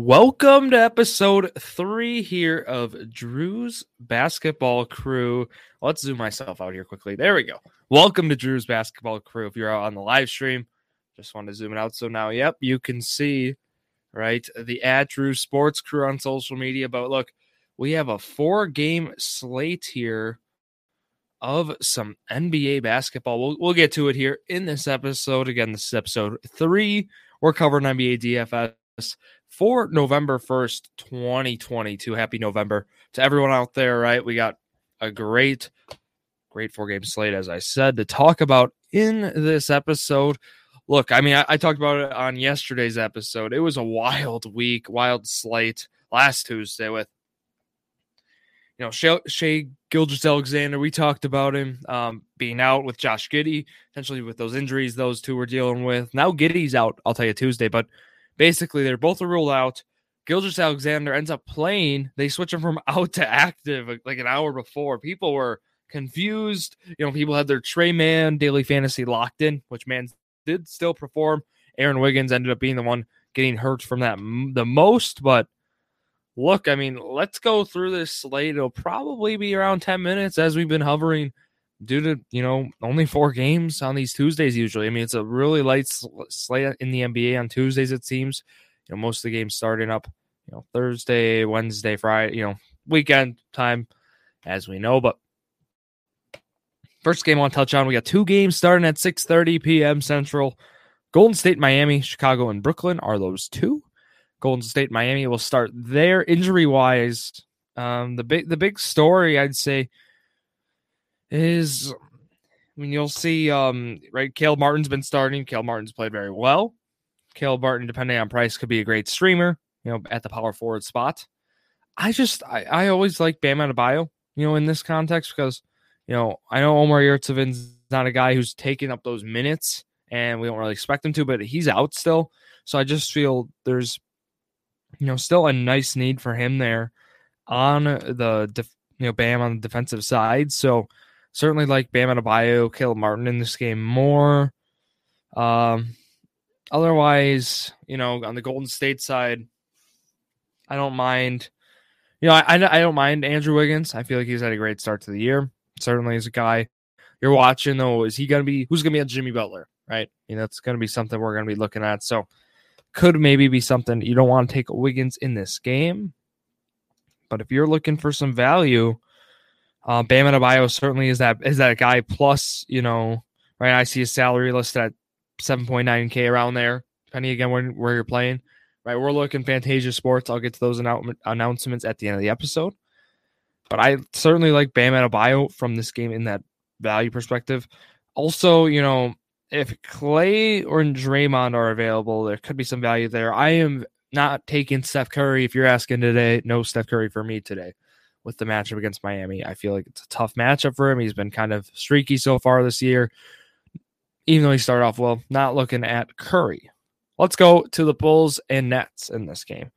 Welcome to episode three here of Drew's Basketball Crew. Let's zoom myself out here quickly. There we go. Welcome to Drew's Basketball Crew. If you're out on the live stream, just want to zoom it out. So now, yep, you can see, right, the at Drew Sports Crew on social media. But look, we have a four game slate here of some NBA basketball. We'll, we'll get to it here in this episode. Again, this is episode three. We're covering NBA DFS for November 1st, 2022. Happy November to everyone out there, right? We got a great, great four game slate, as I said, to talk about in this episode. Look, I mean, I, I talked about it on yesterday's episode. It was a wild week, wild slate last Tuesday with you know, Shai, Shai Gilgeous-Alexander, we talked about him um, being out with Josh Giddey, potentially with those injuries those two were dealing with. Now Giddey's out, I'll tell you Tuesday, but basically they're both a ruled out. Gilgeous-Alexander ends up playing. They switch him from out to active like an hour before. People were confused. You know, people had their Tre Mann daily fantasy locked in, which man did still perform. Aaron Wiggins ended up being the one getting hurt from that the most, but look, I mean, let's go through this slate. It'll probably be around 10 minutes as we've been hovering due to, you know, only four games on these Tuesdays usually. I mean, it's a really light slate in the NBA on Tuesdays, it seems. You know, most of the games starting up, you know, Thursday, Wednesday, Friday, you know, weekend time, as we know. But first game on touchdown, we got two games starting at 6 30 p.m. Central. Golden State, Miami, Chicago, and Brooklyn are those two. Golden State, Miami will start there injury wise. Um, the big the big story I'd say is I mean you'll see um right Caleb Martin's been starting. Caleb Martin's played very well. Caleb Martin, depending on price, could be a great streamer, you know, at the power forward spot. I just I, I always like Bam Adebayo, you know, in this context because you know I know Omar Yurtseven's not a guy who's taking up those minutes, and we don't really expect him to, but he's out still. So I just feel there's you know, still a nice need for him there on the def- you know Bam on the defensive side. So certainly like Bam Adebayo, Caleb Martin in this game more. Um, otherwise, you know, on the Golden State side, I don't mind. You know, I, I don't mind Andrew Wiggins. I feel like he's had a great start to the year. Certainly, is a guy you're watching though. Is he going to be who's going to be a Jimmy Butler? Right? You know, that's going to be something we're going to be looking at. So could maybe be something you don't want to take Wiggins in this game. But if you're looking for some value, uh, Bam Adebayo certainly is that is that guy. Plus, you know, right? I see a salary listed at 7.9k around there, depending again where, where you're playing. Right, we're looking Fantasia Sports. I'll get to those announcements at the end of the episode. But I certainly like Bam Adebayo from this game in that value perspective. Also, you know, if Clay or Draymond are available, there could be some value there. I am not taking Steph Curry. If you're asking today, no Steph Curry for me today with the matchup against Miami. I feel like it's a tough matchup for him. He's been kind of streaky so far this year, even though he started off well. Not looking at Curry. Let's go to the Bulls and Nets in this game.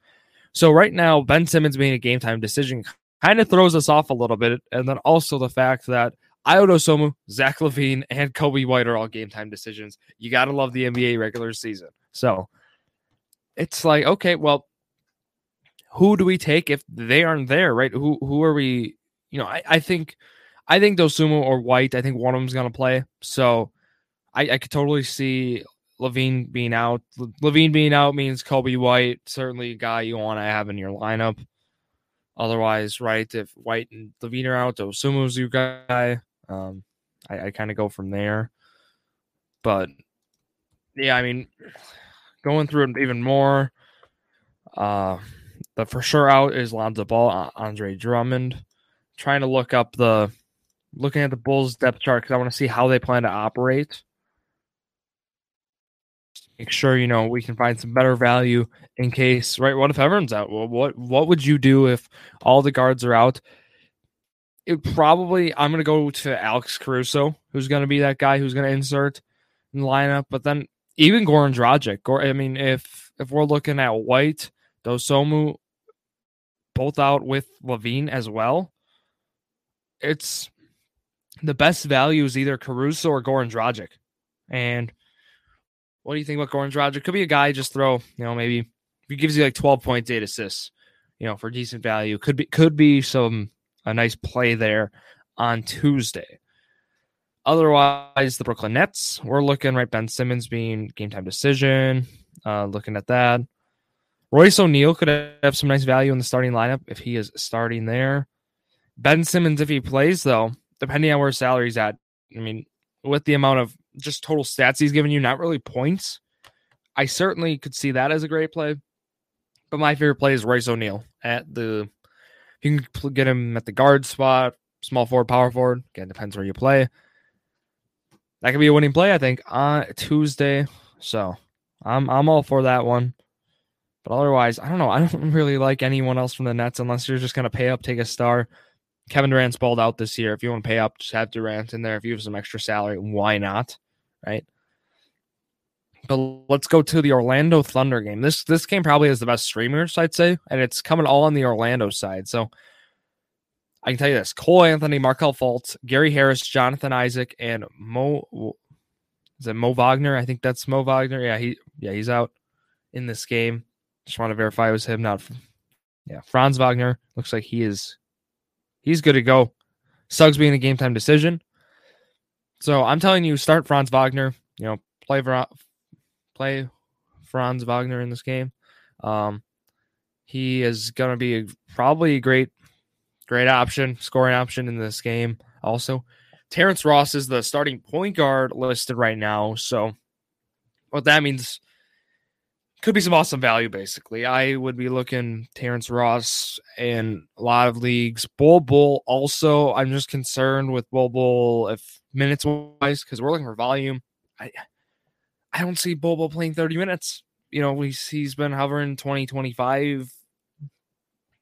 So right now, Ben Simmons being a game time decision kind of throws us off a little bit, and then also the fact that Ayo Dosunmu, Zach LaVine, and Coby White are all game time decisions. You got to love the NBA regular season. So it's like, okay, well, who do we take if they aren't there, right? Who who are we? You know, I, I think I think Dosunmu or White, I think one of them's gonna play. So I, I could totally see LaVine being out. LaVine being out means Coby White, certainly a guy you want to have in your lineup. Otherwise, right, if White and LaVine are out, Dosunmu's your guy. Um, I, I kind of go from there. But yeah, I mean, going through it even more, uh, the for sure out is Lonzo Ball, Andre Drummond. Trying to look up the looking at the Bulls depth chart because I want to see how they plan to operate. Make sure you know we can find some better value in case right. What if everyone's out? Well, what what would you do if all the guards are out? it probably I'm gonna go to Alex Caruso, who's gonna be that guy who's gonna insert in the lineup. But then even Goran Dragic, or I mean, if if we're looking at White, Dosunmu, both out with LaVine as well, it's the best value is either Caruso or Goran Dragic. And what do you think about Goran Dragic? Could be a guy just throw, you know, maybe he gives you like 12 points, eight assists, you know, for decent value. Could be could be some a nice play there on Tuesday. Otherwise, the Brooklyn Nets, we're looking right. Ben Simmons being game time decision. Uh, looking at that. Royce O'Neale could have some nice value in the starting lineup if he is starting there. Ben Simmons, if he plays, though, depending on where salary's at, I mean, with the amount of just total stats he's giving you, not really points, I certainly could see that as a great play. But my favorite play is Royce O'Neale at the. You can get him at the guard spot, small forward, power forward. Again, depends where you play. That could be a winning play, I think, on Tuesday. So I'm I'm all for that one. But otherwise, I don't know. I don't really like anyone else from the Nets unless you're just going to pay up, take a star. Kevin Durant's balled out this year. If you want to pay up, just have Durant in there. If you have some extra salary, why not? Right. But let's go to the Orlando Thunder game. This this game probably has the best streamers, I'd say, and it's coming all on the Orlando side. So I can tell you this: Cole Anthony, Markelle Fultz, Gary Harris, Jonathan Isaac, and Mo. Is it Mo Wagner? I think that's Mo Wagner. Yeah, he yeah he's out in this game. Just want to verify it was him, not yeah. Franz Wagner looks like he is he's good to go. Suggs being a game time decision. So I'm telling you, start Franz Wagner. You know, play play Franz Wagner in this game. Um, he is going to be a, probably a great, great option, scoring option in this game. Also, Terrence Ross is the starting point guard listed right now. So, what that means could be some awesome value, basically. I would be looking Terrence Ross in a lot of leagues. Bol Bol also, I'm just concerned with Bol Bol if minutes wise, because we're looking for volume. I I don't see Bol Bol playing 30 minutes. You know, he's, he's been hovering 20, 25.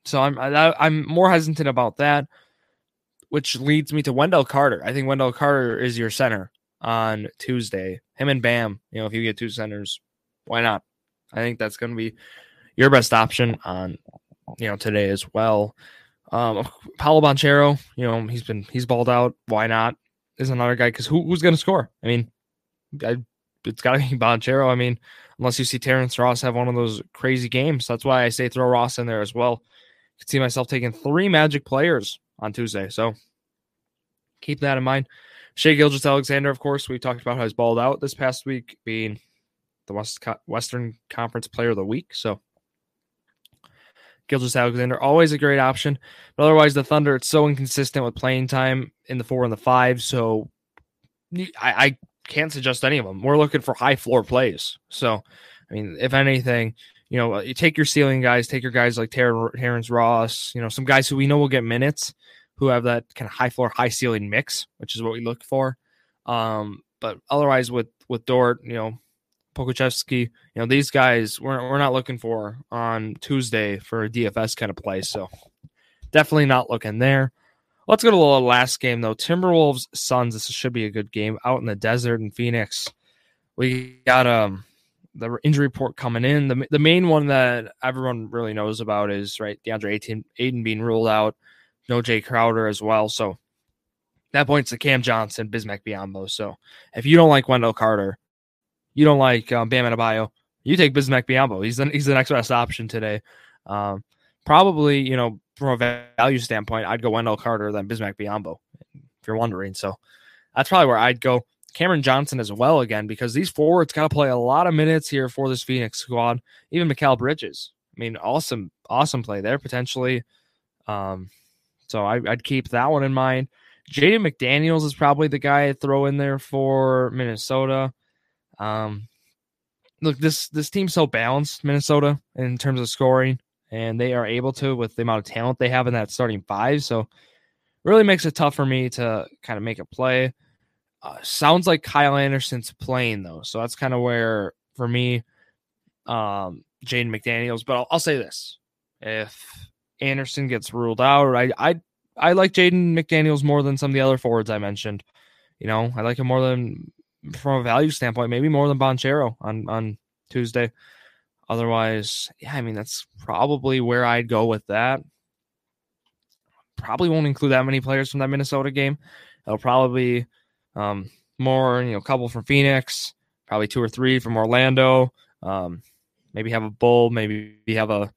So I'm I, I'm more hesitant about that, which leads me to Wendell Carter. I think Wendell Carter is your center on Tuesday. Him and Bam. You know, if you get two centers, why not? I think that's going to be your best option on you know today as well. Um, Paolo Banchero, you know he's been he's balled out. Why not? Is another guy because who, who's going to score? I mean, I, it's got to be Banchero. I mean, unless you see Terrence Ross have one of those crazy games, that's why I say throw Ross in there as well. I could see myself taking three Magic players on Tuesday, so keep that in mind. Shai Gilgeous-Alexander, of course, we talked about how he's balled out this past week, being the West Co- Western Conference Player of the Week. So Gilgeous-Alexander, always a great option. But otherwise, the Thunder, it's so inconsistent with playing time in the four and the five. So I, I can't suggest any of them. We're looking for high floor plays. So, I mean, if anything, you know, you take your ceiling guys, take your guys like Ter- Terrence Ross, you know, some guys who we know will get minutes, who have that kind of high floor, high ceiling mix, which is what we look for. Um, but otherwise, with with Dort, you know, Pokusevski, you know, these guys we're, we're not looking for on Tuesday for a DFS kind of play. So definitely not looking there. Let's go to the last game though. Timberwolves Suns. This should be a good game out in the desert in Phoenix. We got um the injury report coming in. The the main one that everyone really knows about is right DeAndre Ayton, Ayton being ruled out. No Jay Crowder as well. So that points to Cam Johnson, Bismack Biyombo. So if you don't like Wendell Carter, you don't like um, Bam Adebayo, you take Bismack Biyombo. He's the, he's the next best option today. Um, probably, you know, from a value standpoint, I'd go Wendell Carter than Bismack Biyombo, if you're wondering. So that's probably where I'd go. Cameron Johnson as well again because these forwards got to play a lot of minutes here for this Phoenix squad. Even Mikal Bridges. I mean, awesome, awesome play there potentially. Um, so I, would keep that one in mind. Jaden McDaniels is probably the guy I'd throw in there for Minnesota. Um, look, this this team's so balanced, Minnesota, in terms of scoring, and they are able to with the amount of talent they have in that starting five. So, really makes it tough for me to kind of make a play. Uh, sounds like Kyle Anderson's playing though, so that's kind of where for me, um, Jaden McDaniels. But I'll, I'll, say this: if Anderson gets ruled out, I I I like Jaden McDaniels more than some of the other forwards I mentioned. You know, I like him more than from a value standpoint, maybe more than Banchero on on Tuesday. Otherwise, yeah, I mean that's probably where I'd go with that. Probably won't include that many players from that Minnesota game. It'll probably um, more, you know, a couple from Phoenix, probably two or three from Orlando. Um, maybe have a bull, maybe have a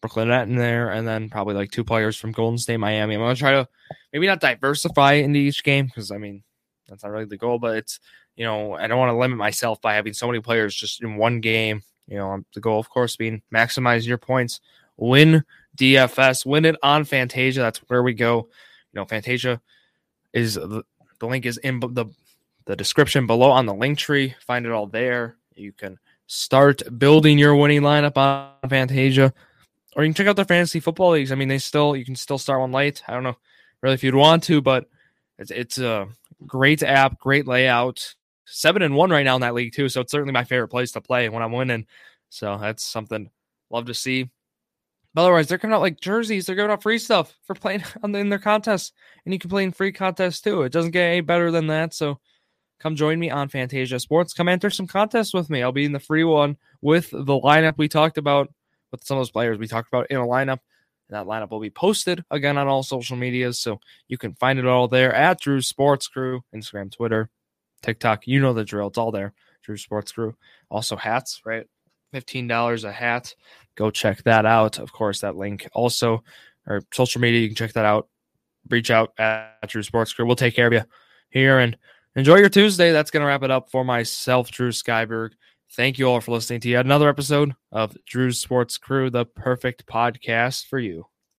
Brooklyn Net in there, and then probably like two players from Golden State, Miami. I'm gonna try to maybe not diversify into each game because I mean that's not really the goal, but it's you know I don't want to limit myself by having so many players just in one game. You know, um, the goal, of course, being maximize your points, win DFS, win it on Fantasia. That's where we go. You know, Fantasia is the, the link is in the the description below on the link tree. Find it all there. You can start building your winning lineup on Fantasia, or you can check out their fantasy football leagues. I mean, they still you can still start one late. I don't know really if you'd want to, but it's it's a great app, great layout. Seven and one right now in that league too, so it's certainly my favorite place to play when I'm winning. So that's something love to see. But otherwise, they're coming out like jerseys. They're giving out free stuff for playing on the, in their contests, and you can play in free contests too. It doesn't get any better than that. So come join me on Fantasia Sports. Come enter some contests with me. I'll be in the free one with the lineup we talked about with some of those players we talked about in a lineup. And that lineup will be posted again on all social medias. So you can find it all there at Drew Sports Crew, Instagram, Twitter, TikTok. You know the drill. It's all there. Drew Sports Crew. Also hats, right? $15 a hat. Go check that out. Of course, that link also, or social media, you can check that out. Reach out at Drew Sports Crew. We'll take care of you here and enjoy your Tuesday. That's going to wrap it up for myself, Drew Skyberg. Thank you all for listening to yet another episode of Drew's Sports Crew, the perfect podcast for you.